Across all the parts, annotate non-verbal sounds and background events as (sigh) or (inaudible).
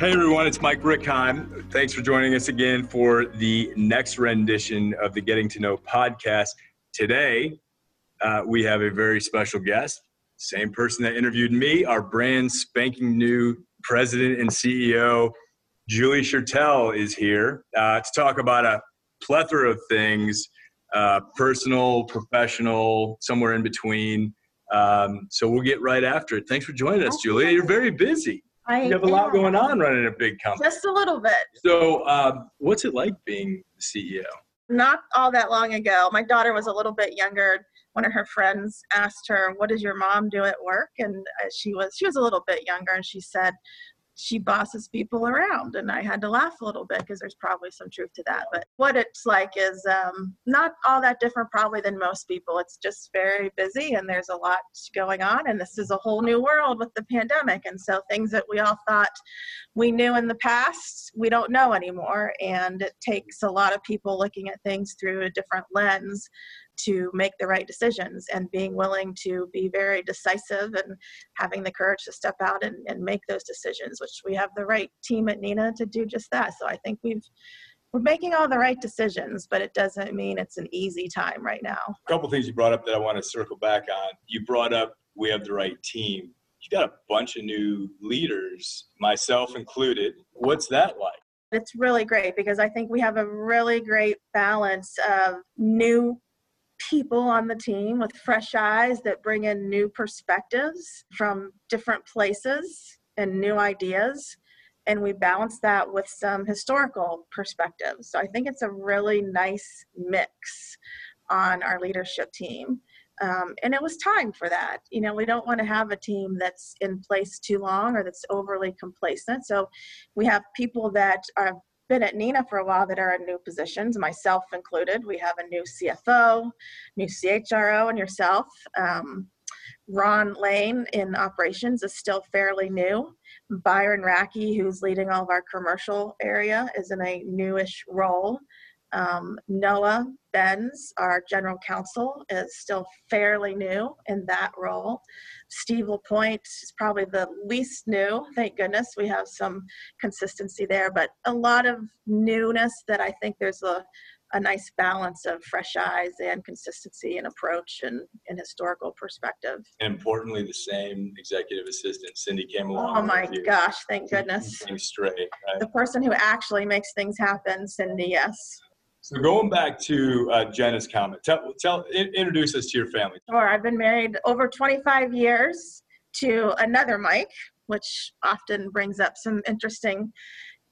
Hey everyone, it's Mike Rickheim. Thanks for joining us again for the next rendition of the Getting to Know podcast. Today, uh, we have a very special guest, same person that interviewed me, our brand spanking new president and CEO, Julie Schertell, is here uh, to talk about a plethora of things uh, personal, professional, somewhere in between. Um, so we'll get right after it. Thanks for joining us, Julie. You're very busy. I You have a lot going on running a big company. Just a little bit. So, um, what's it like being CEO? Not all that long ago, my daughter was a little bit younger. One of her friends asked her, "What does your mom do at work?" And uh, she was she was a little bit younger, and she said she bosses people around. And I had to laugh a little bit because there's probably some truth to that. But what it's like is um, not all that different probably than most people. It's just very busy, and there's a lot going on. And this is a whole new world with the pandemic, and so things that we all thought we knew in the past, we don't know anymore. And it takes a lot of people looking at things through a different lens to make the right decisions and being willing to be very decisive and having the courage to step out and, and make those decisions, which we have the right team at Neenah to do just that. So I think we've we're making all the right decisions, but it doesn't mean it's an easy time right now. A couple things you brought up that I want to circle back on. You brought up we have the right team. You got a bunch of new leaders, myself included. What's that like? It's really great because I think we have a really great balance of new people on the team with fresh eyes that bring in new perspectives from different places and new ideas. And we balance that with some historical perspectives. So I think it's a really nice mix on our leadership team. Um, and it was time for that. You know, we don't want to have a team that's in place too long or that's overly complacent. So we have people that are been at Neenah for a while that are in new positions, myself included. We have a new CFO, new CHRO, and yourself. Um, Ron Lane in operations is still fairly new. Byron Racki, who's leading all of our commercial area, is in a newish role. Um, Noah Benz, our general counsel, is still fairly new in that role. Steve LaPointe is probably the least new. Thank goodness we have some consistency there, but a lot of newness that I think there's a, a nice balance of fresh eyes and consistency and approach and, and historical perspective. And importantly, the same executive assistant, Cindy, came along. Oh my gosh, thank goodness. Straight. Right? The person who actually makes things happen, Cindy, yes. So going back to uh, Jenna's comment, tell, tell, in- introduce us to your family. Sure, I've been married over 25 years to another Mike, which often brings up some interesting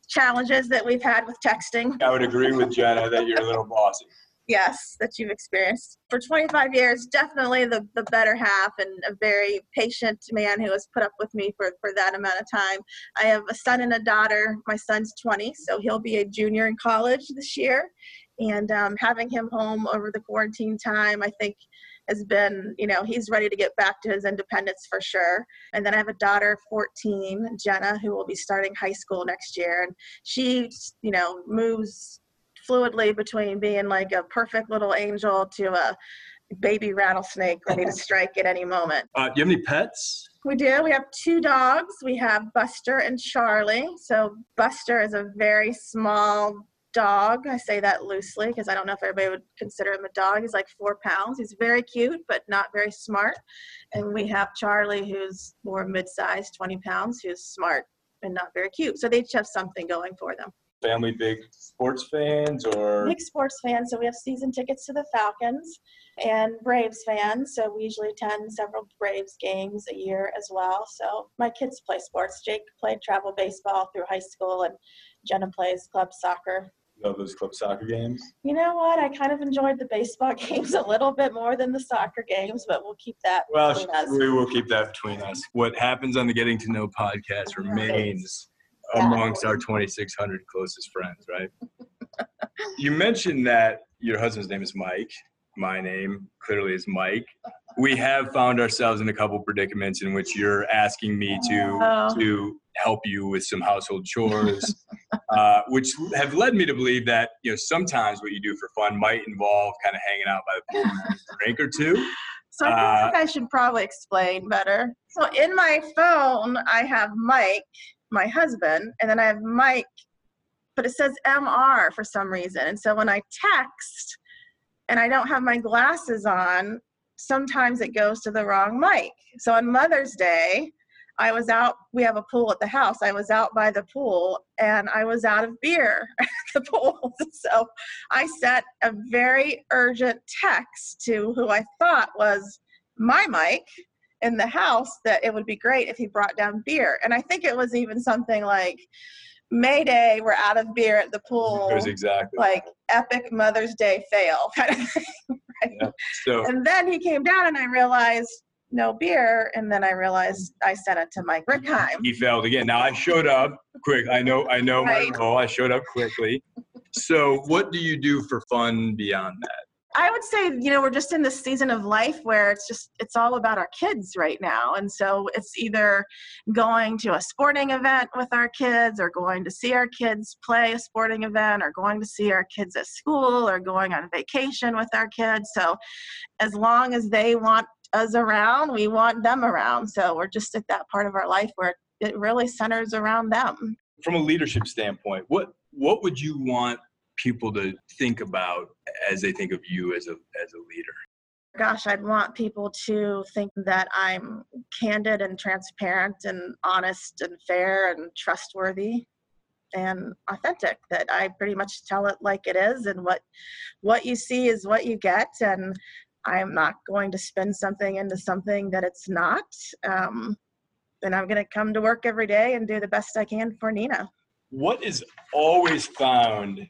challenges that we've had with texting. I would agree with Jenna that you're a little bossy. Yes, that you've experienced. For 25 years, definitely the, the better half and a very patient man who has put up with me for, for that amount of time. I have a son and a daughter. My son's 20, so he'll be a junior in college this year. And um, having him home over the quarantine time, I think has been, you know, he's ready to get back to his independence for sure. And then I have a daughter, 14, Jenna, who will be starting high school next year. And she, you know, moves fluidly between being like a perfect little angel to a baby rattlesnake ready to (laughs) strike at any moment. Uh, do you have any pets? We do. We have two dogs. We have Buster and Charlie. So Buster is a very small dog. I say that loosely because I don't know if everybody would consider him a dog. He's like four pounds. He's very cute, but not very smart. And we have Charlie, who's more mid-sized, 20 pounds, who's smart and not very cute. So they each have something going for them. Family big sports fans or Big sports fans, so we have season tickets to the Falcons and Braves fans. So we usually attend several Braves games a year as well. So my kids play sports. Jake played travel baseball through high school, and Jenna plays club soccer. love those club soccer games? You know what? I kind of enjoyed the baseball (laughs) games a little bit more than the soccer games, but we'll keep that Well, between us. we will keep that between us. What happens on the Getting to Know podcast remains. Amongst our 2,600 closest friends, right? (laughs) you mentioned that your husband's name is Mike. My name clearly is Mike. We have found ourselves in a couple predicaments in which you're asking me to Oh. to help you with some household chores, uh, which have led me to believe that you know sometimes what you do for fun might involve kind of hanging out by the pool, and a drink or two. So I Uh, I should probably explain better. So in my phone, I have Mike, my husband, and then I have Mike, but it says MR for some reason. And so when I text and I don't have my glasses on, sometimes it goes to the wrong mic. So on Mother's Day, I was out, we have a pool at the house. I was out by the pool and I was out of beer (laughs) at the pool. (laughs) So I sent a very urgent text to who I thought was my mic in the house that it would be great if he brought down beer. And I think it was even something like, Mayday, we're out of beer at the pool. It was exactly like epic Mother's Day fail (laughs) kind of thing. Right? Yeah. so. And then he came down and I realized no beer. And then I realized I sent it to Mike Rickheim. He failed again. Now I showed up quick. I know. I know Right. my role. I showed up quickly. So, what do you do for fun beyond that? I would say, you know, we're just in this season of life where it's just, it's all about our kids right now. And so it's either going to a sporting event with our kids or going to see our kids play a sporting event or going to see our kids at school or going on vacation with our kids. So as long as they want us around, we want them around. So we're just at that part of our life where it really centers around them. From a leadership standpoint, what what would you want people to think about as they think of you as a as a leader? gosh, I'd want people to think that I'm candid and transparent and honest and fair and trustworthy and authentic that I pretty much tell it like it is and what what you see is what you get and I'm not going to spin something into something that it's not. Um, and I'm going to come to work every day and do the best I can for Neenah. What is always found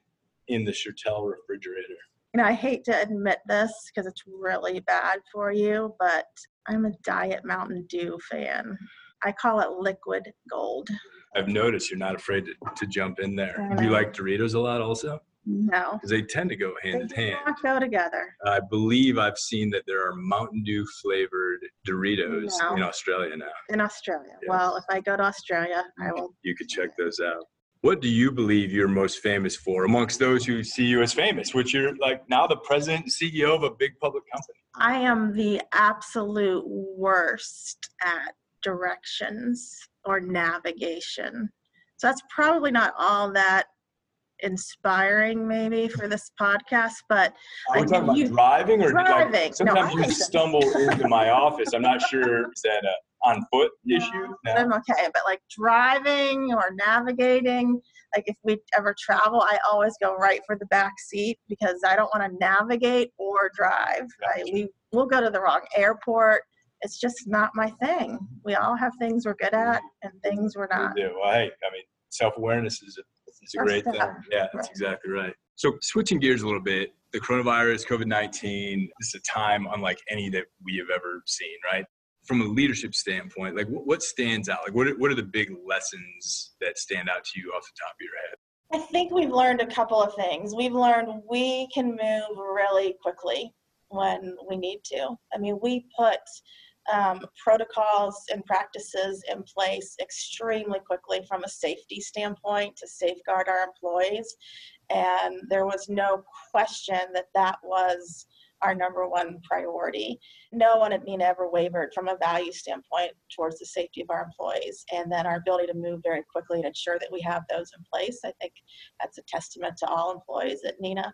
in the Schertell refrigerator? You know, I hate to admit this because it's really bad for you, but I'm a Diet Mountain Dew fan. I call it liquid gold. I've noticed you're not afraid to, to jump in there. Do you uh, like Doritos a lot also? No, Because they tend to go they hand in hand. not go together. I believe I've seen that there are Mountain Dew flavored Doritos No. in Australia now. In Australia. Yeah. Well, if I go to Australia, I will. You could check those out. What do you believe you're most famous for amongst those who see you as famous, which you're like now the president and CEO of a big public company? I am the absolute worst at directions or navigation. So that's probably not all that inspiring, maybe, for this podcast, but Are we talking about you- driving or Driving. Like, sometimes I you stumble into my office. I'm not sure is that a on foot issue? No. I'm okay. But like driving or navigating, like if we ever travel, I always go right for the back seat because I don't want to navigate or drive. I, Gotcha. we will go to the wrong airport. It's just not my thing. We all have things we're good at and things we're not. We do. Well, hey, I mean, self awareness is a, is a great thing. Yeah, that's Right. exactly right. So, switching gears a little bit, the coronavirus, COVID 19, this is a time unlike any that we have ever seen, right? From a leadership standpoint, like what, what stands out? Like, what are, what are the big lessons that stand out to you off the top of your head? I think we've learned a couple of things. We've learned we can move really quickly when we need to. I mean, we put um, protocols and practices in place extremely quickly from a safety standpoint to safeguard our employees. And there was no question that that was our number one priority. No one at Neenah ever wavered from a value standpoint towards the safety of our employees and then our ability to move very quickly and ensure that we have those in place. I think that's a testament to all employees at Neenah.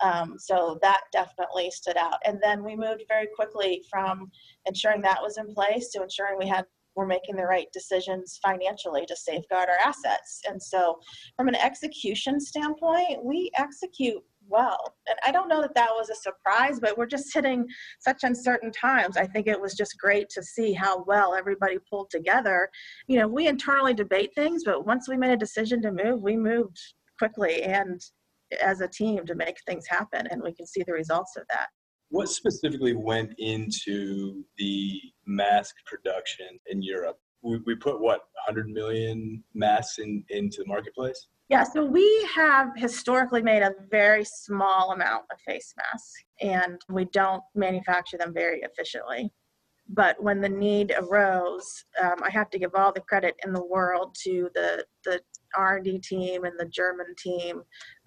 Um, so that definitely stood out. And then we moved very quickly from ensuring that was in place to ensuring we had we're making the right decisions financially to safeguard our assets. And so from an execution standpoint, we execute well. And I don't know that that was a surprise, but we're just hitting such uncertain times. I think it was just great to see how well everybody pulled together. You know, we internally debate things, but once we made a decision to move, we moved quickly and as a team to make things happen. And we can see the results of that. What specifically went into the mask production in Europe? We, we put what 100 million masks in, into the marketplace. Yeah, so we have historically made a very small amount of face masks and we don't manufacture them very efficiently. But when the need arose, um, I have to give all the credit in the world to the, the R&D team and the German team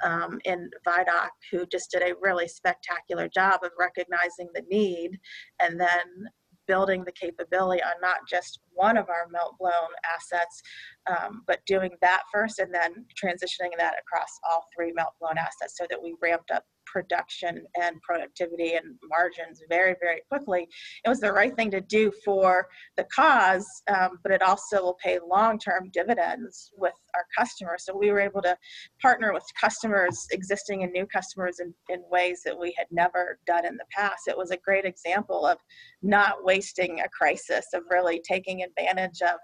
um, in Vidoc who just did a really spectacular job of recognizing the need and then building the capability on not just one of our melt blown assets, um, but doing that first and then transitioning that across all three melt blown assets so that we ramped up production and productivity and margins very, very quickly. It was the right thing to do for the cause, um, but it also will pay long term dividends with our customers. So we were able to partner with customers, existing and new customers, in, in ways that we had never done in the past. It was a great example of not wasting a crisis, of really taking advantage of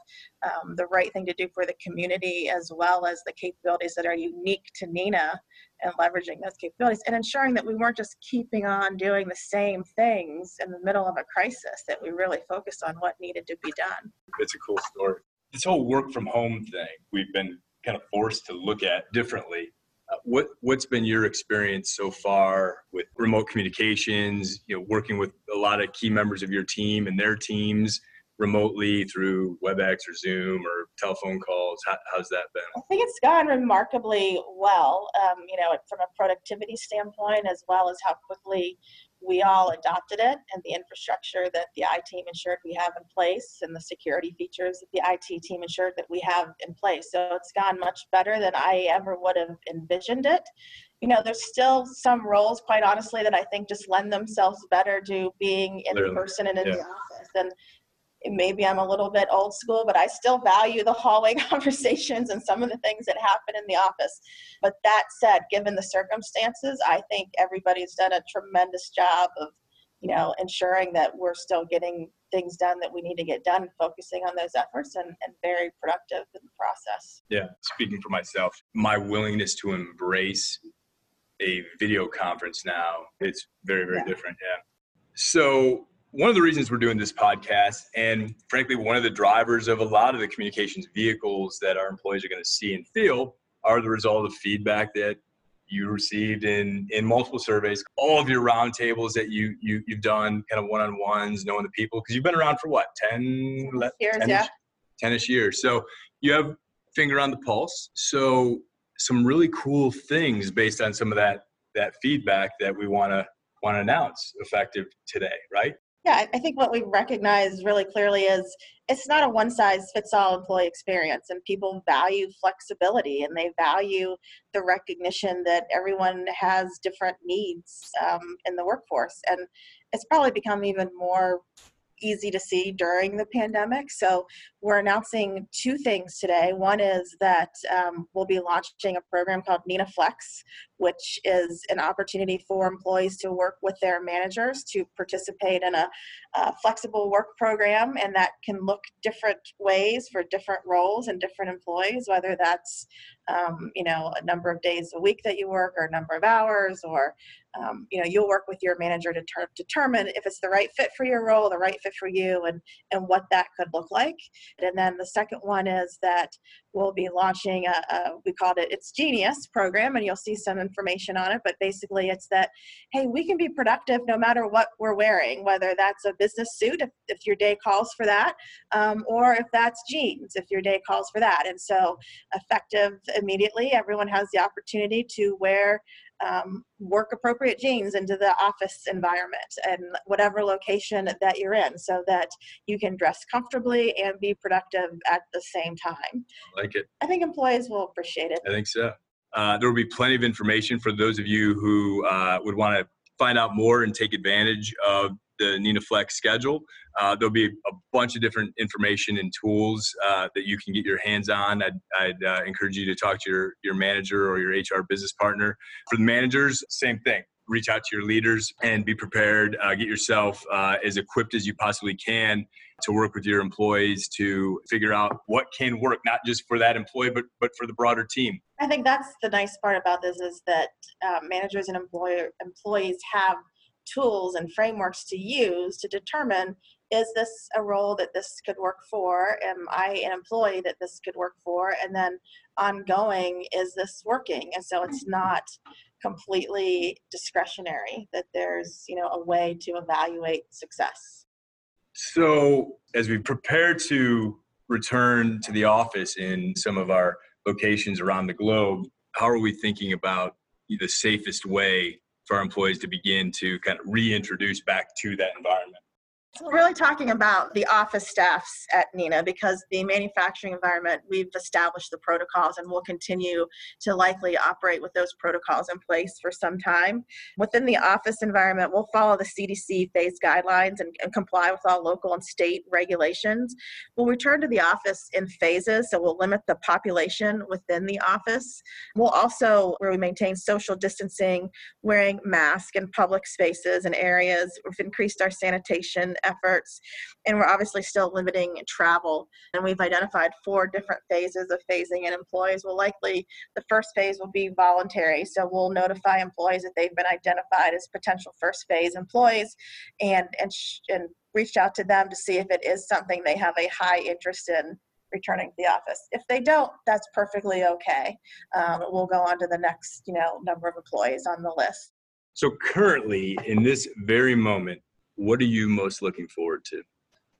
um, the right thing to do for the community as well as the capabilities that are unique to Neenah and leveraging those capabilities and ensuring that we weren't just keeping on doing the same things in the middle of a crisis, that we really focused on what needed to be done. It's a cool story. This whole work from home thing, we've been kind of forced to look at differently. Uh, what what's been your experience so far with remote communications? You know, working with a lot of key members of your team and their teams remotely through WebEx or Zoom or telephone calls? How, how's that been? I think it's gone remarkably well, um, you know, from a productivity standpoint, as well as how quickly we all adopted it and the infrastructure that the IT team ensured we have in place and the security features that the IT team ensured that we have in place. So it's gone much better than I ever would have envisioned it. You know, there's still some roles, quite honestly, that I think just lend themselves better to being in Clearly. person and in Yeah. the office. And maybe I'm a little bit old school, but I still value the hallway (laughs) conversations and some of the things that happen in the office. But that said, given the circumstances, I think everybody's done a tremendous job of, you know, ensuring that we're still getting things done that we need to get done, focusing on those efforts and, and very productive in the process. Yeah, speaking for myself, my willingness to embrace a video conference now, it's very, very Yeah. different. Yeah. So, one of the reasons we're doing this podcast, and frankly, one of the drivers of a lot of the communications vehicles that our employees are going to see and feel, are the result of feedback that you received in in multiple surveys, all of your roundtables that you, you you've done, kind of one on ones, knowing the people, because you've been around for what 10, Years, 10 yeah. 10ish years. So you have finger on the pulse. So some really cool things based on some of that that feedback that we want to want to announce effective today, right? Yeah, I- think what we recognize really clearly is it's not a one size fits all employee experience, and people value flexibility and they value the recognition that everyone has different needs um, in the workforce. And it's probably become even more easy to see during the pandemic. So we're announcing two things today. One is that um, we'll be launching a program called Neenah Flex, which is an opportunity for employees to work with their managers to participate in a, flexible work program, and that can look different ways for different roles and different employees, whether that's um, you know a number of days a week that you work, or a number of hours, or um, you know you'll work with your manager to ter- determine if it's the right fit for your role, the right fit for you, and and what that could look like. And then the second one is that we'll be launching a, a we called it it's genius program and you'll see some information on it but basically it's that hey we can be productive no matter what we're wearing whether that's a business suit if, if your day calls for that um, or if that's jeans if your day calls for that. And so effective immediately everyone has the opportunity to wear um, work appropriate jeans into the office environment and whatever location that you're in so that you can dress comfortably and be productive at the same time. Like it. I think employees will appreciate it. I think so. Uh, there will be plenty of information for those of you who uh, would want to find out more and take advantage of the Neenah Flex schedule. Uh, there'll be a bunch of different information and tools uh, that you can get your hands on. I'd, I'd uh, encourage you to talk to your, your manager or your HR business partner. For the managers, same thing. Reach out to your leaders and be prepared. Uh, get yourself uh, as equipped as you possibly can to work with your employees to figure out what can work, not just for that employee, but but for the broader team. I think that's the nice part about this is that uh, managers and employer employees have tools and frameworks to use to determine is this a role that this could work for? Am i an employee that this could work for? And then ongoing is this working? And so it's mm-hmm. not completely discretionary that there's you know a way to evaluate success. So, as we prepare to return to the office in some of our locations around the globe, how are we thinking about the safest way for our employees to begin to kind of reintroduce back to that environment? So we're really talking about the office staffs at Neenah because the manufacturing environment, we've established the protocols and we'll continue to likely operate with those protocols in place for some time. Within the office environment, we'll follow the CDC phase guidelines and, and comply with all local and state regulations. We'll return to the office in phases, so we'll limit the population within the office. We'll also, where we maintain social distancing, wearing masks in public spaces and areas. We've increased our sanitation efforts, and we're obviously still limiting travel. And we've identified four different phases of phasing in employees. Will likely the first phase will be voluntary, so we'll notify employees that they've been identified as potential first phase employees, and and sh- and reach out to them to see if it is something they have a high interest in returning to the office. If they don't, that's perfectly okay. Um, we'll go on to the next, you know, number of employees on the list. So currently, in this very moment, what are you most looking forward to?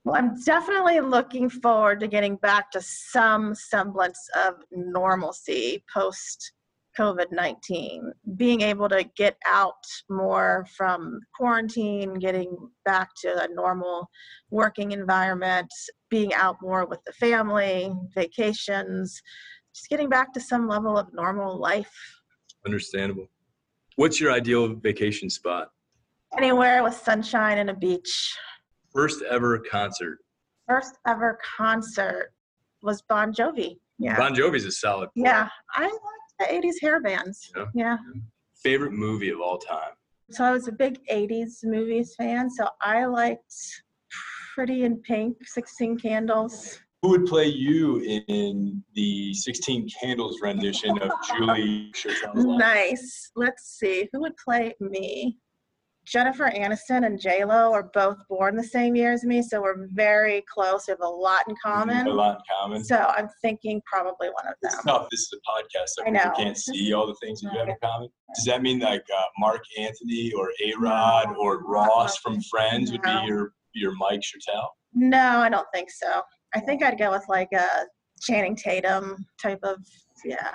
Well, I'm definitely looking forward to getting back to some semblance of normalcy post COVID 19. Being able to get out more from quarantine, getting back to a normal working environment, being out more with the family, vacations, just getting back to some level of normal life. Understandable. What's your ideal vacation spot? Anywhere with sunshine and a beach. First ever concert. First ever concert was Bon Jovi. Yeah. Bon Jovi's a solid. point. Yeah. I liked the 80s hair bands. Yeah. Yeah. Favorite movie of all time. So I was a big 80s movies fan. So I liked Pretty in Pink, 16 Candles. Who would play you in the 16 Candles rendition of (laughs) Julie Schertell's? Nice. Let's see. Who would play me? Jennifer Aniston and J Lo are both born the same year as me, so we're very close. We have a lot in common. A lot in common. So I'm thinking probably one of them. tough. This is a podcast, so I know. can't see all the things that you have in common. Does that mean like uh, Marc Anthony or A Rod or Ross from Friends would be your your Mike Schertell? No, I don't think so. I think I'd go with like a Channing Tatum type of, yeah.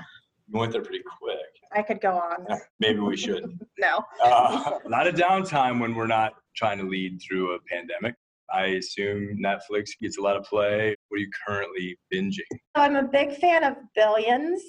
You went there pretty quick. I could go on. Maybe we should. (laughs) No. Uh, (laughs) a lot of downtime when we're not trying to lead through a pandemic. I assume Netflix gets a lot of play. What are you currently binging? I'm a big fan of Billions.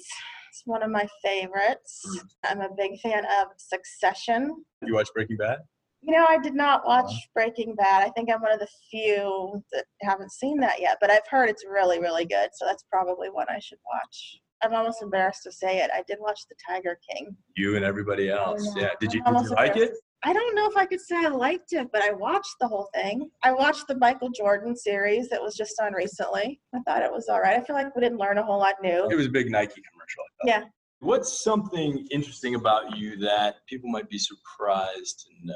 It's one of my favorites. Mm. I'm a big fan of Succession. You watch Breaking Bad? You know, I did not watch Breaking Bad. I think I'm one of the few that haven't seen that yet, but I've heard it's really, really good. So that's probably one I should watch. I'm almost embarrassed to say it. I did watch The Tiger King. You and everybody oh, else. Yeah. Did you, I'm did you like it? I don't know if I could say I liked it, but I watched the whole thing. I watched the Michael Jordan series that was just on recently. I thought it was all right. I feel like we didn't learn a whole lot new. It was a big Nike commercial. I. Yeah. What's something interesting about you that people might be surprised to know?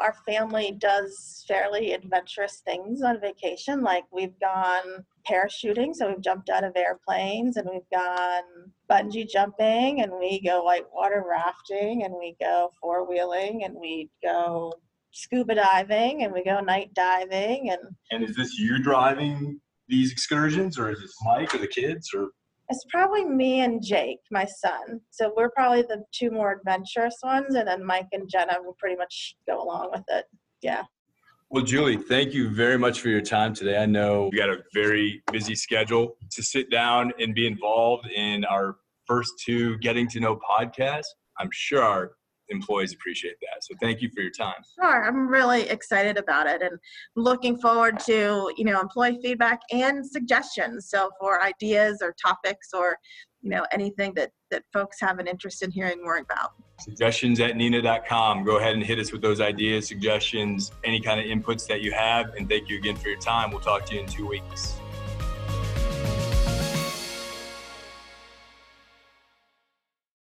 Our family does fairly adventurous things on vacation. Like we've gone parachuting, so we've jumped out of airplanes, and we've gone bungee jumping, and we go whitewater rafting, and we go four wheeling, and we go scuba diving, and we go night diving, and And is this you driving these excursions, or is this Mike or the kids, or it's probably me and Jake, my son. So we're probably the two more adventurous ones, and then Mike and Jenna will pretty much go along with it. Yeah. Well, Julie, thank you very much for your time today. I know you got a very busy schedule to sit down and be involved in our first two getting to know podcasts. I'm sure our employees appreciate that. So thank you for your time. Sure, I'm really excited about it and looking forward to you know employee feedback and suggestions. So for ideas or topics or you know anything that that folks have an interest in hearing more about. Suggestions at neenah.com. Go ahead and hit us with those ideas, suggestions, any kind of inputs that you have. And thank you again for your time. We'll talk to you in two weeks.